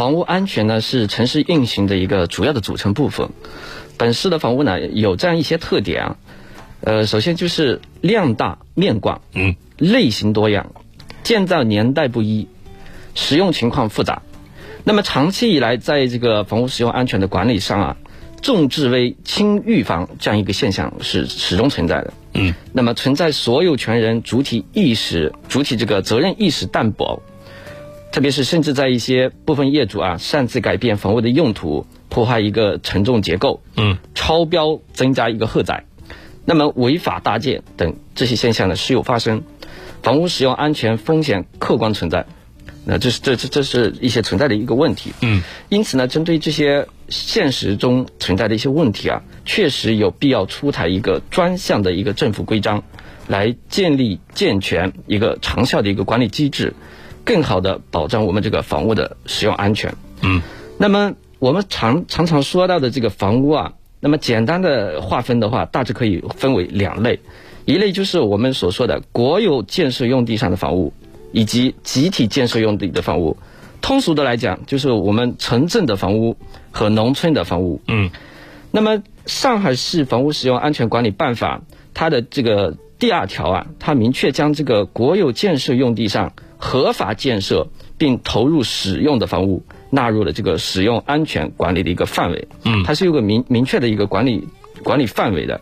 房屋安全呢是城市运行的一个主要的组成部分。本市的房屋呢有这样一些特点啊，呃，首先就是量大面广，嗯，类型多样，建造年代不一，使用情况复杂。那么长期以来，在这个房屋使用安全的管理上啊，重治危轻预防这样一个现象是始终存在的。嗯，那么存在所有权人主体意识、主体这个责任意识淡薄，特别是甚至在一些部分业主啊擅自改变房屋的用途，破坏一个承重结构，嗯，超标增加一个荷载，那么违法搭建等这些现象呢时有发生，房屋使用安全风险客观存在。那这是这这这是一些存在的一个问题。嗯，因此呢，针对这些现实中存在的一些问题啊，确实有必要出台一个专项的一个政府规章，来建立健全一个长效的一个管理机制，更好的保障我们这个房屋的使用安全。嗯，那么我们常常常说到的这个房屋啊，那么简单的划分的话，大致可以分为两类，一类就是我们所说的国有建设用地上的房屋。以及集体建设用地的房屋，通俗的来讲，就是我们城镇的房屋和农村的房屋。嗯，那么上海市房屋使用安全管理办法它的这个第二条啊，它明确将这个国有建设用地上合法建设并投入使用的房屋纳入了这个使用安全管理的一个范围。嗯，它是有个明明确的一个管理管理范围的。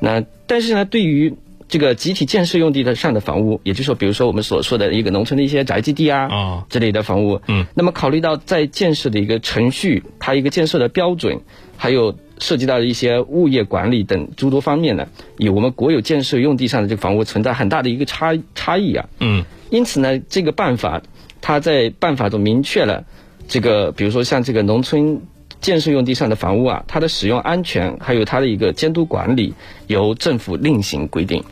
那但是呢，对于这个集体建设用地的上的房屋，也就是说，比如说我们所说的一个农村的一些宅基地啊，啊，这类的房屋，嗯，那么考虑到在建设的一个程序，它一个建设的标准，还有涉及到的一些物业管理等诸多方面呢，与我们国有建设用地上的这个房屋存在很大的一个差差异啊，嗯，因此呢，这个办法它在办法中明确了这个，比如说像这个农村。建设用地上的房屋啊，它的使用安全还有它的一个监督管理，由政府另行规定。